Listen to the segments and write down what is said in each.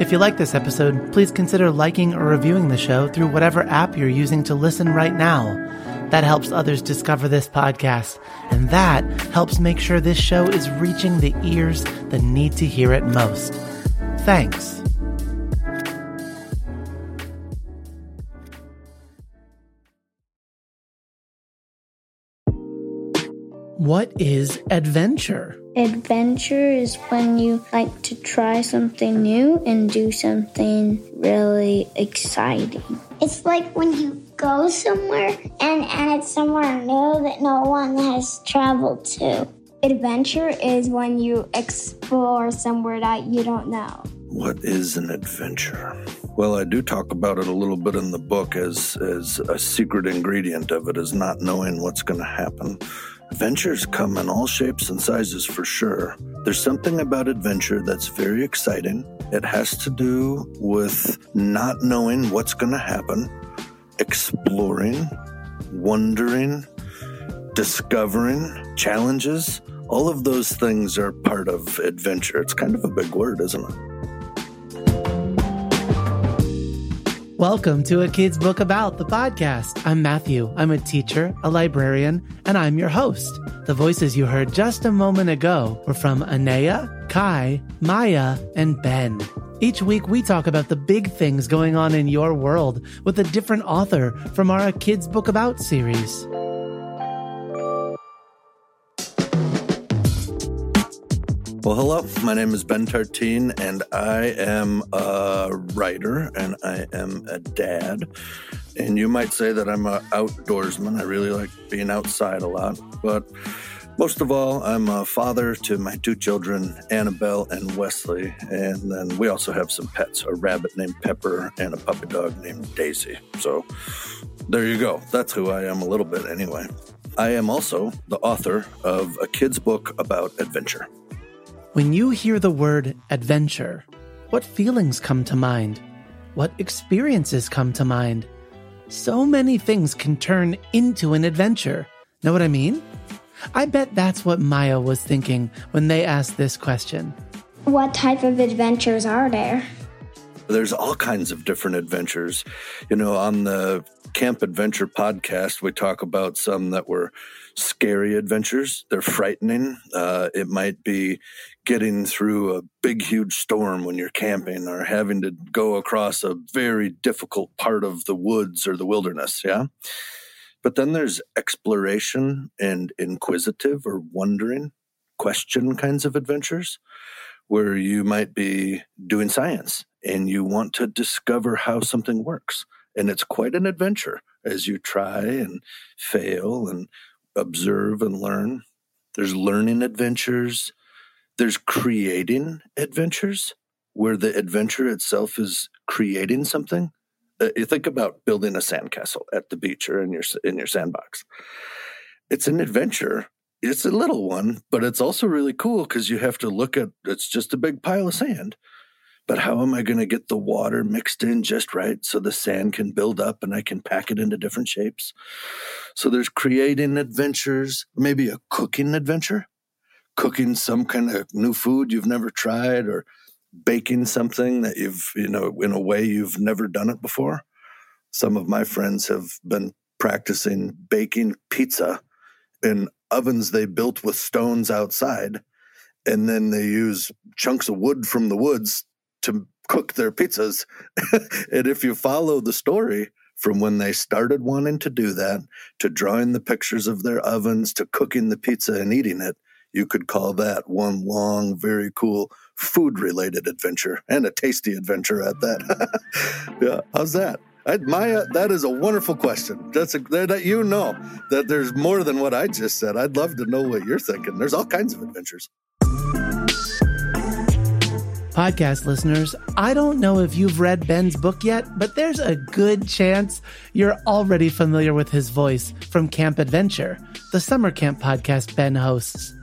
If you like this episode, please consider liking or reviewing the show through whatever app you're using to listen right now. That helps others discover this podcast, and that helps make sure this show is reaching the ears that need to hear it most. Thanks. What is adventure? Adventure is when you like to try something new and do something really exciting. It's like when you go somewhere and, and it's somewhere new that no one has traveled to. Adventure is when you explore somewhere that you don't know. What is an adventure? Well, I do talk about it a little bit in the book as as a secret ingredient of it is not knowing what's going to happen. Adventures come in all shapes and sizes for sure. There's something about adventure that's very exciting. It has to do with not knowing what's going to happen, exploring, wondering, discovering, challenges. All of those things are part of adventure. It's kind of a big word, isn't it? Welcome to A Kid's Book About, the podcast. I'm Matthew. I'm a teacher, a librarian, and I'm your host. The voices you heard just a moment ago were from Anaya, Kai, Maya, and Ben. Each week, we talk about the big things going on in your world with a different author from our A Kid's Book About series. Well, hello. My name is Ben Tertin, and I am a writer and I am a dad. And you might say that I'm an outdoorsman. I really like being outside a lot. But most of all, I'm a father to my two children, Annabelle and Wesley. And then we also have some pets a rabbit named Pepper and a puppy dog named Daisy. So there you go. That's who I am a little bit, anyway. I am also the author of a kid's book about adventure. When you hear the word adventure, what feelings come to mind? What experiences come to mind? So many things can turn into an adventure. Know what I mean? I bet that's what Maya was thinking when they asked this question. What type of adventures are there? There's all kinds of different adventures. You know, on the Camp Adventure podcast, we talk about some that were scary adventures. They're frightening. Uh, it might be getting through a big, huge storm when you're camping or having to go across a very difficult part of the woods or the wilderness. Yeah. But then there's exploration and inquisitive or wondering question kinds of adventures where you might be doing science and you want to discover how something works. And it's quite an adventure as you try and fail and observe and learn. There's learning adventures. There's creating adventures where the adventure itself is creating something. Uh, you think about building a sandcastle at the beach or in your in your sandbox. It's an adventure. It's a little one, but it's also really cool because you have to look at it's just a big pile of sand but how am I going to get the water mixed in just right so the sand can build up and I can pack it into different shapes? So there's creating adventures, maybe a cooking adventure, cooking some kind of new food you've never tried or baking something that you've, you know, in a way you've never done it before. Some of my friends have been practicing baking pizza in ovens they built with stones outside and then they use chunks of wood from the woods to cook their pizzas. and if you follow the story from when they started wanting to do that to drawing the pictures of their ovens to cooking the pizza and eating it, you could call that one long, very cool food related adventure and a tasty adventure at that. yeah, how's that? I, Maya, that is a wonderful question. That's a, that you know that there's more than what I just said. I'd love to know what you're thinking. There's all kinds of adventures. Podcast listeners, I don't know if you've read Ben's book yet, but there's a good chance you're already familiar with his voice from Camp Adventure, the summer camp podcast Ben hosts.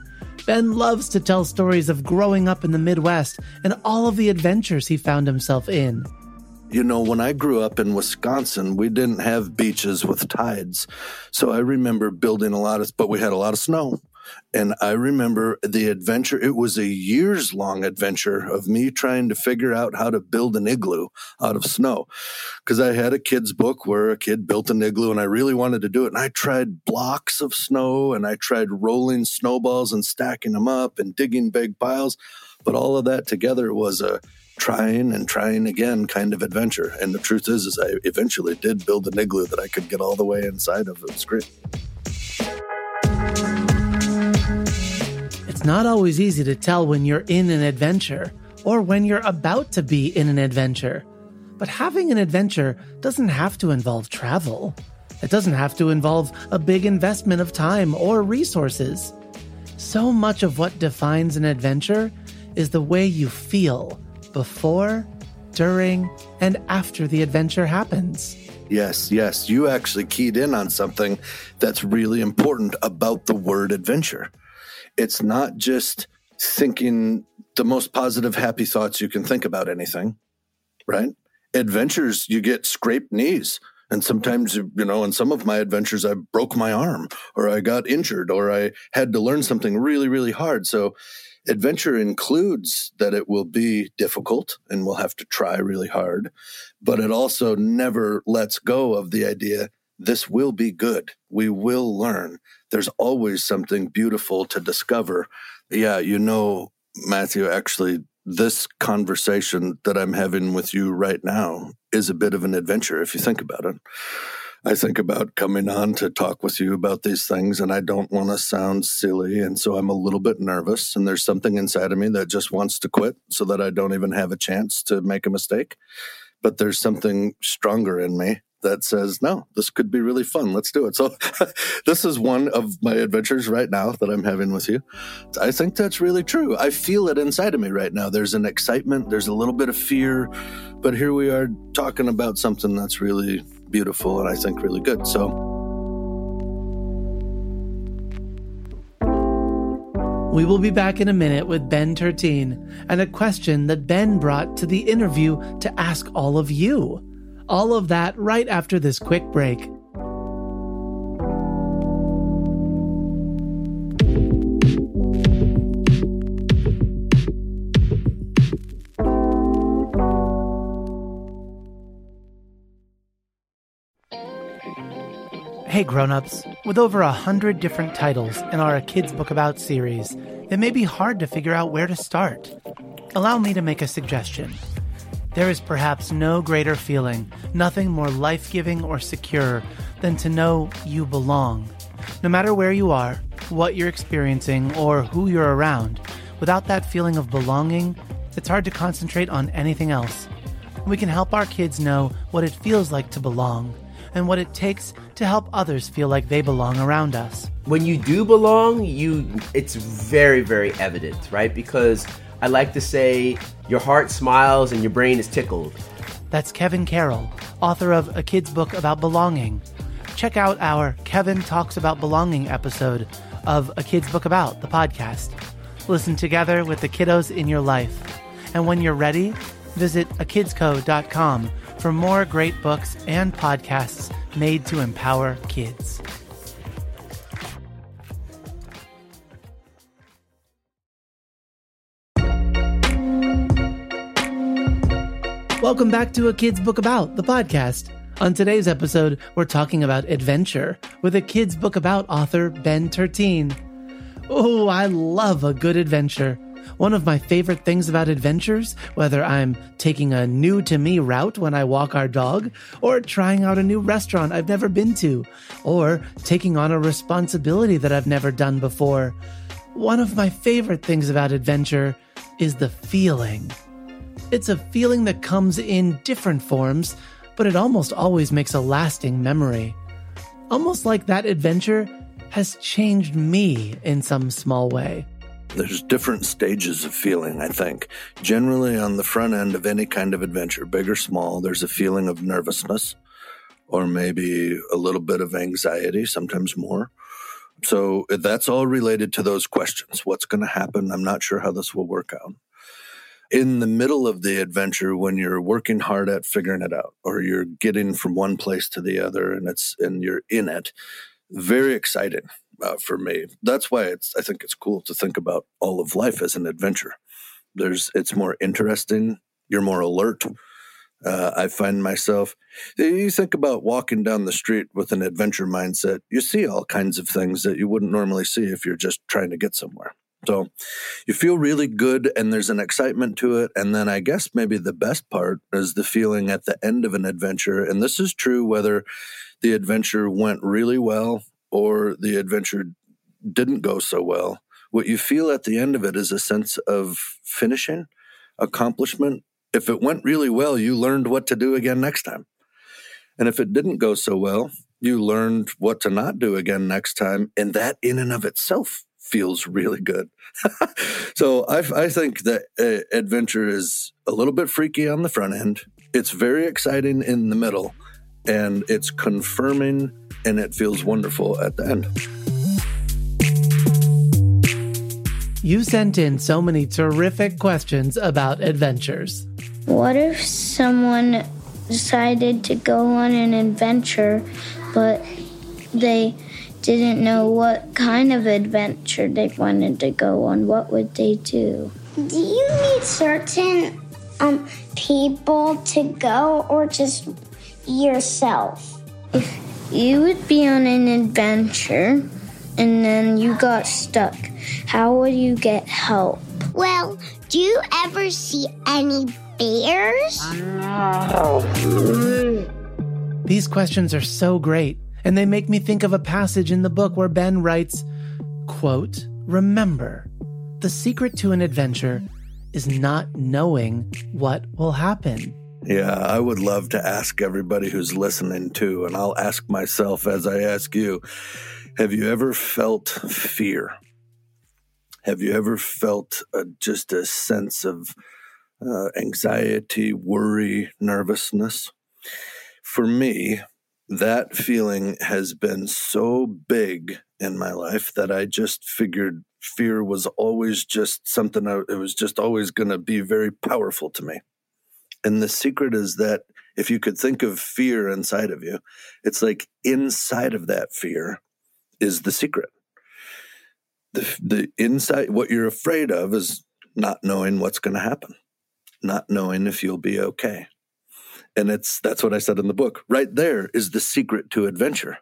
Ben loves to tell stories of growing up in the Midwest and all of the adventures he found himself in. You know, when I grew up in Wisconsin, we didn't have beaches with tides. So I remember building a lot of, but we had a lot of snow. And I remember the adventure. It was a years long adventure of me trying to figure out how to build an igloo out of snow. Cause I had a kid's book where a kid built an igloo and I really wanted to do it. And I tried blocks of snow and I tried rolling snowballs and stacking them up and digging big piles. But all of that together was a trying and trying again kind of adventure. And the truth is, is I eventually did build an igloo that I could get all the way inside of. It was great. Not always easy to tell when you're in an adventure or when you're about to be in an adventure. But having an adventure doesn't have to involve travel. It doesn't have to involve a big investment of time or resources. So much of what defines an adventure is the way you feel before, during, and after the adventure happens. Yes, yes. You actually keyed in on something that's really important about the word adventure it's not just thinking the most positive, happy thoughts you can think about anything, right? Adventures, you get scraped knees. And sometimes, you know, in some of my adventures, I broke my arm or I got injured or I had to learn something really, really hard. So, adventure includes that it will be difficult and we'll have to try really hard, but it also never lets go of the idea this will be good. We will learn. There's always something beautiful to discover. Yeah, you know, Matthew, actually, this conversation that I'm having with you right now is a bit of an adventure if you think about it. I think about coming on to talk with you about these things, and I don't want to sound silly. And so I'm a little bit nervous, and there's something inside of me that just wants to quit so that I don't even have a chance to make a mistake. But there's something stronger in me that says, no, this could be really fun. Let's do it. So, this is one of my adventures right now that I'm having with you. I think that's really true. I feel it inside of me right now. There's an excitement, there's a little bit of fear, but here we are talking about something that's really beautiful and I think really good. So, We will be back in a minute with Ben Tertin and a question that Ben brought to the interview to ask all of you. All of that right after this quick break. Hey grown-ups, with over a hundred different titles in our Kids Book About series, it may be hard to figure out where to start. Allow me to make a suggestion. There is perhaps no greater feeling, nothing more life giving or secure than to know you belong. No matter where you are, what you're experiencing, or who you're around, without that feeling of belonging, it's hard to concentrate on anything else. We can help our kids know what it feels like to belong and what it takes to help others feel like they belong around us. When you do belong, you it's very very evident, right? Because I like to say your heart smiles and your brain is tickled. That's Kevin Carroll, author of A Kid's Book About Belonging. Check out our Kevin Talks About Belonging episode of A Kid's Book About, the podcast. Listen together with the kiddos in your life. And when you're ready, visit akidsco.com for more great books and podcasts made to empower kids. Welcome back to A Kid's Book About, the podcast. On today's episode, we're talking about adventure with a kid's book about author Ben Tertin. Oh, I love a good adventure. One of my favorite things about adventures, whether I'm taking a new to me route when I walk our dog, or trying out a new restaurant I've never been to, or taking on a responsibility that I've never done before. One of my favorite things about adventure is the feeling. It's a feeling that comes in different forms, but it almost always makes a lasting memory. Almost like that adventure has changed me in some small way. There's different stages of feeling, I think. Generally, on the front end of any kind of adventure, big or small, there's a feeling of nervousness or maybe a little bit of anxiety, sometimes more. So that's all related to those questions. What's going to happen? I'm not sure how this will work out. In the middle of the adventure, when you're working hard at figuring it out, or you're getting from one place to the other, and it's and you're in it, very exciting uh, for me. That's why it's. I think it's cool to think about all of life as an adventure. There's. It's more interesting. You're more alert. Uh, I find myself, you think about walking down the street with an adventure mindset, you see all kinds of things that you wouldn't normally see if you're just trying to get somewhere. So you feel really good and there's an excitement to it. And then I guess maybe the best part is the feeling at the end of an adventure. And this is true whether the adventure went really well or the adventure didn't go so well. What you feel at the end of it is a sense of finishing, accomplishment, if it went really well, you learned what to do again next time. And if it didn't go so well, you learned what to not do again next time. And that in and of itself feels really good. so I, I, think that uh, adventure is a little bit freaky on the front end. It's very exciting in the middle and it's confirming and it feels wonderful at the end. You sent in so many terrific questions about adventures. What if someone decided to go on an adventure, but they didn't know what kind of adventure they wanted to go on? What would they do? Do you need certain um, people to go or just yourself? If you would be on an adventure and then you got stuck, how would you get help? Well, do you ever see any bears? These questions are so great, and they make me think of a passage in the book where Ben writes, quote, Remember, the secret to an adventure is not knowing what will happen. Yeah, I would love to ask everybody who's listening too, and I'll ask myself as I ask you have you ever felt fear? Have you ever felt a, just a sense of uh, anxiety, worry, nervousness. For me, that feeling has been so big in my life that I just figured fear was always just something, I, it was just always going to be very powerful to me. And the secret is that if you could think of fear inside of you, it's like inside of that fear is the secret. The, the inside, what you're afraid of is not knowing what's going to happen not knowing if you'll be okay. And it's that's what I said in the book. Right there is the secret to adventure.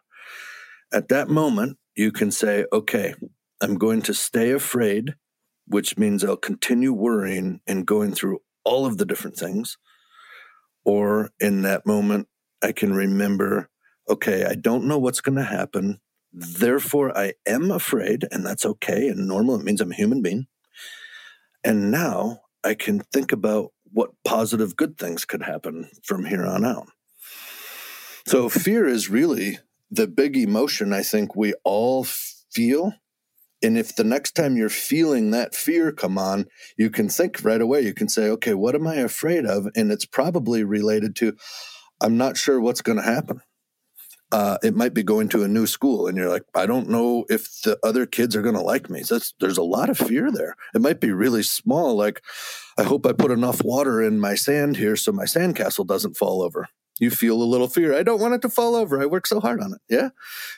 At that moment, you can say, okay, I'm going to stay afraid, which means I'll continue worrying and going through all of the different things. Or in that moment, I can remember, okay, I don't know what's going to happen. Therefore, I am afraid, and that's okay and normal. It means I'm a human being. And now I can think about what positive good things could happen from here on out. So, fear is really the big emotion I think we all feel. And if the next time you're feeling that fear come on, you can think right away. You can say, okay, what am I afraid of? And it's probably related to, I'm not sure what's going to happen uh, it might be going to a new school and you're like i don't know if the other kids are going to like me. So there's a lot of fear there. It might be really small like i hope i put enough water in my sand here so my sandcastle doesn't fall over. You feel a little fear. I don't want it to fall over. I work so hard on it. Yeah?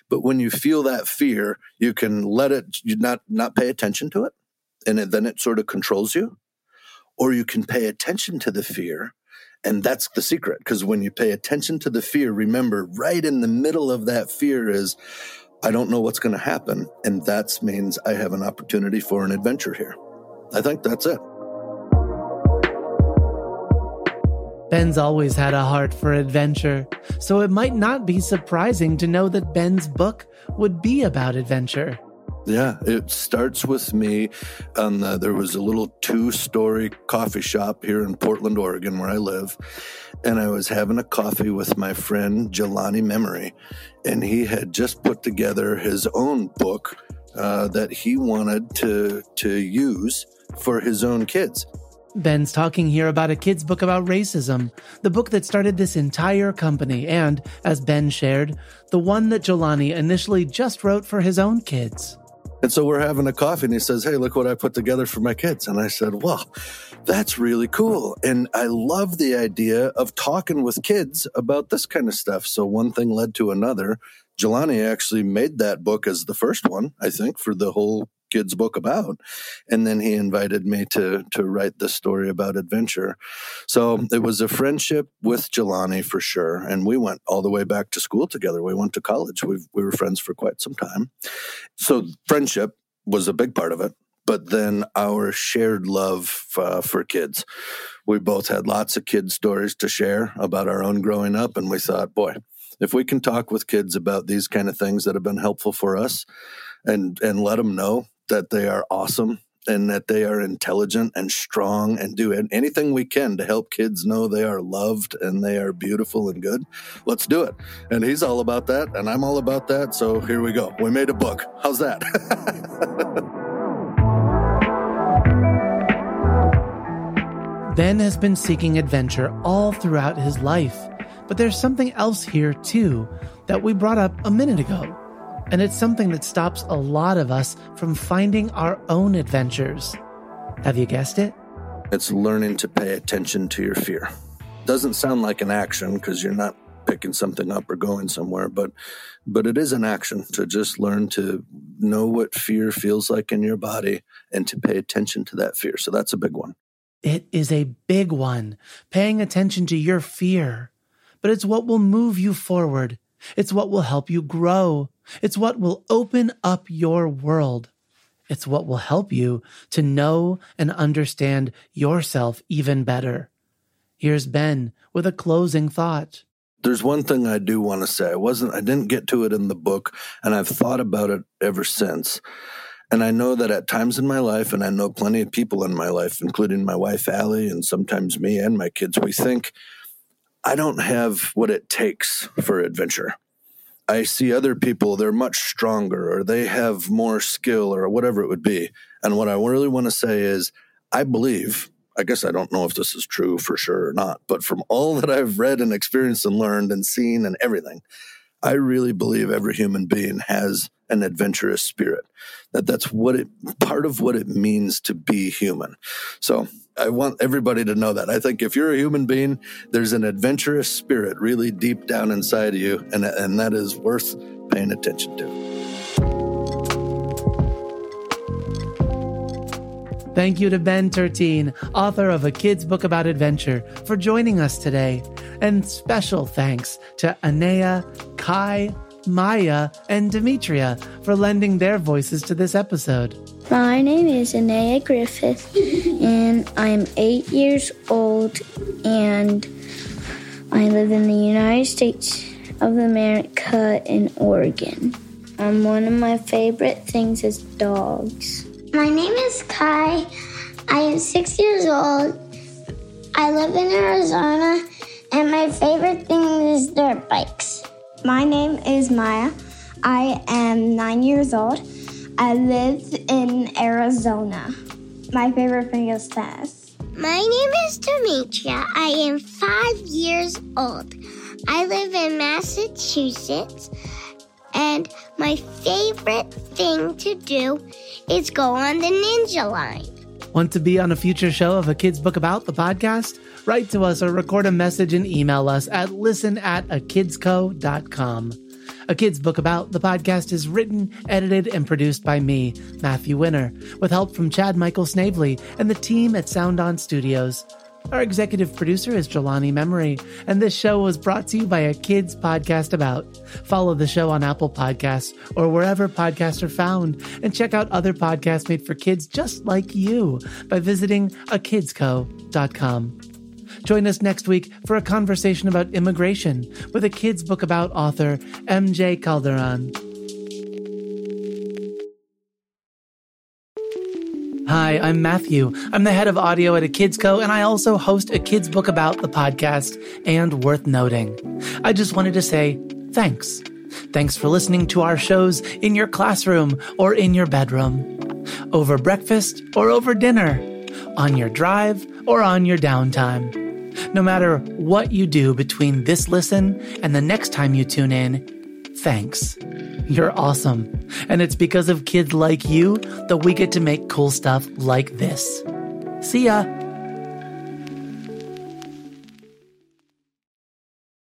But when you feel that fear you can let it you not not pay attention to it and it, then it sort of controls you. Or you can pay attention to the fear and that's the secret. Because when you pay attention to the fear, remember right in the middle of that fear is, I don't know what's going to happen. And that means I have an opportunity for an adventure here. I think that's it. Ben's always had a heart for adventure, so it might not be surprising to know that Ben's book would be about adventure. Yeah, it starts with me. The, there was a little two-story coffee shop here in Portland, Oregon, where I live, and I was having a coffee with my friend Jelani Memory, and he had just put together his own book uh, that he wanted to to use for his own kids. Ben's talking here about a kid's book about racism, the book that started this entire company, and, as Ben shared, the one that Jelani initially just wrote for his own kids. And so we're having a coffee and he says, Hey, look what I put together for my kids. And I said, Well, that's really cool. And I love the idea of talking with kids about this kind of stuff. So one thing led to another. Jelani actually made that book as the first one, I think, for the whole kids book about. And then he invited me to to write the story about adventure. So it was a friendship with Jelani for sure. And we went all the way back to school together. We went to college. We we were friends for quite some time. So friendship was a big part of it. But then our shared love uh, for kids. We both had lots of kid stories to share about our own growing up. And we thought boy if we can talk with kids about these kind of things that have been helpful for us and and let them know that they are awesome and that they are intelligent and strong and do anything we can to help kids know they are loved and they are beautiful and good. Let's do it. And he's all about that, and I'm all about that. So here we go. We made a book. How's that? ben has been seeking adventure all throughout his life, but there's something else here too that we brought up a minute ago. And it's something that stops a lot of us from finding our own adventures. Have you guessed it? It's learning to pay attention to your fear. Doesn't sound like an action because you're not picking something up or going somewhere, but but it is an action to just learn to know what fear feels like in your body and to pay attention to that fear. So that's a big one. It is a big one. Paying attention to your fear. But it's what will move you forward. It's what will help you grow. It's what will open up your world. It's what will help you to know and understand yourself even better. Here's Ben with a closing thought. There's one thing I do want to say. I wasn't I didn't get to it in the book and I've thought about it ever since. And I know that at times in my life, and I know plenty of people in my life, including my wife, Allie, and sometimes me and my kids, we think, I don't have what it takes for adventure. I see other people, they're much stronger or they have more skill or whatever it would be. And what I really want to say is, I believe, I guess I don't know if this is true for sure or not, but from all that I've read and experienced and learned and seen and everything, I really believe every human being has an adventurous spirit. That that's what it part of what it means to be human. So I want everybody to know that. I think if you're a human being, there's an adventurous spirit really deep down inside of you, and, and that is worth paying attention to. Thank you to Ben Tertin, author of a kid's book about adventure, for joining us today. And special thanks to Anea, Kai, Maya, and Demetria for lending their voices to this episode. My name is Anea Griffith, and I'm eight years old, and I live in the United States of America in Oregon. Um, one of my favorite things is dogs. My name is Kai. I am six years old. I live in Arizona, and my favorite thing is dirt bikes. My name is Maya. I am nine years old. I live in Arizona. My favorite thing is tennis. My name is Demetria. I am five years old. I live in Massachusetts, and my favorite thing to do is go on the ninja line. Want to be on a future show of a kid's book about the podcast? Write to us or record a message and email us at listen at akidsco.com. A Kid's Book About, the podcast is written, edited, and produced by me, Matthew Winner, with help from Chad Michael Snavely and the team at Sound On Studios. Our executive producer is Jelani Memory, and this show was brought to you by a kids podcast about. Follow the show on Apple Podcasts or wherever podcasts are found, and check out other podcasts made for kids just like you by visiting akidsco.com. Join us next week for a conversation about immigration with a kids book about author MJ Calderon. Hi, I'm Matthew. I'm the head of audio at a Kids Co, and I also host a kids book about the podcast and worth noting. I just wanted to say thanks Thanks for listening to our shows in your classroom or in your bedroom, over breakfast or over dinner, on your drive or on your downtime. No matter what you do between this listen and the next time you tune in, thanks. You're awesome. And it's because of kids like you that we get to make cool stuff like this. See ya.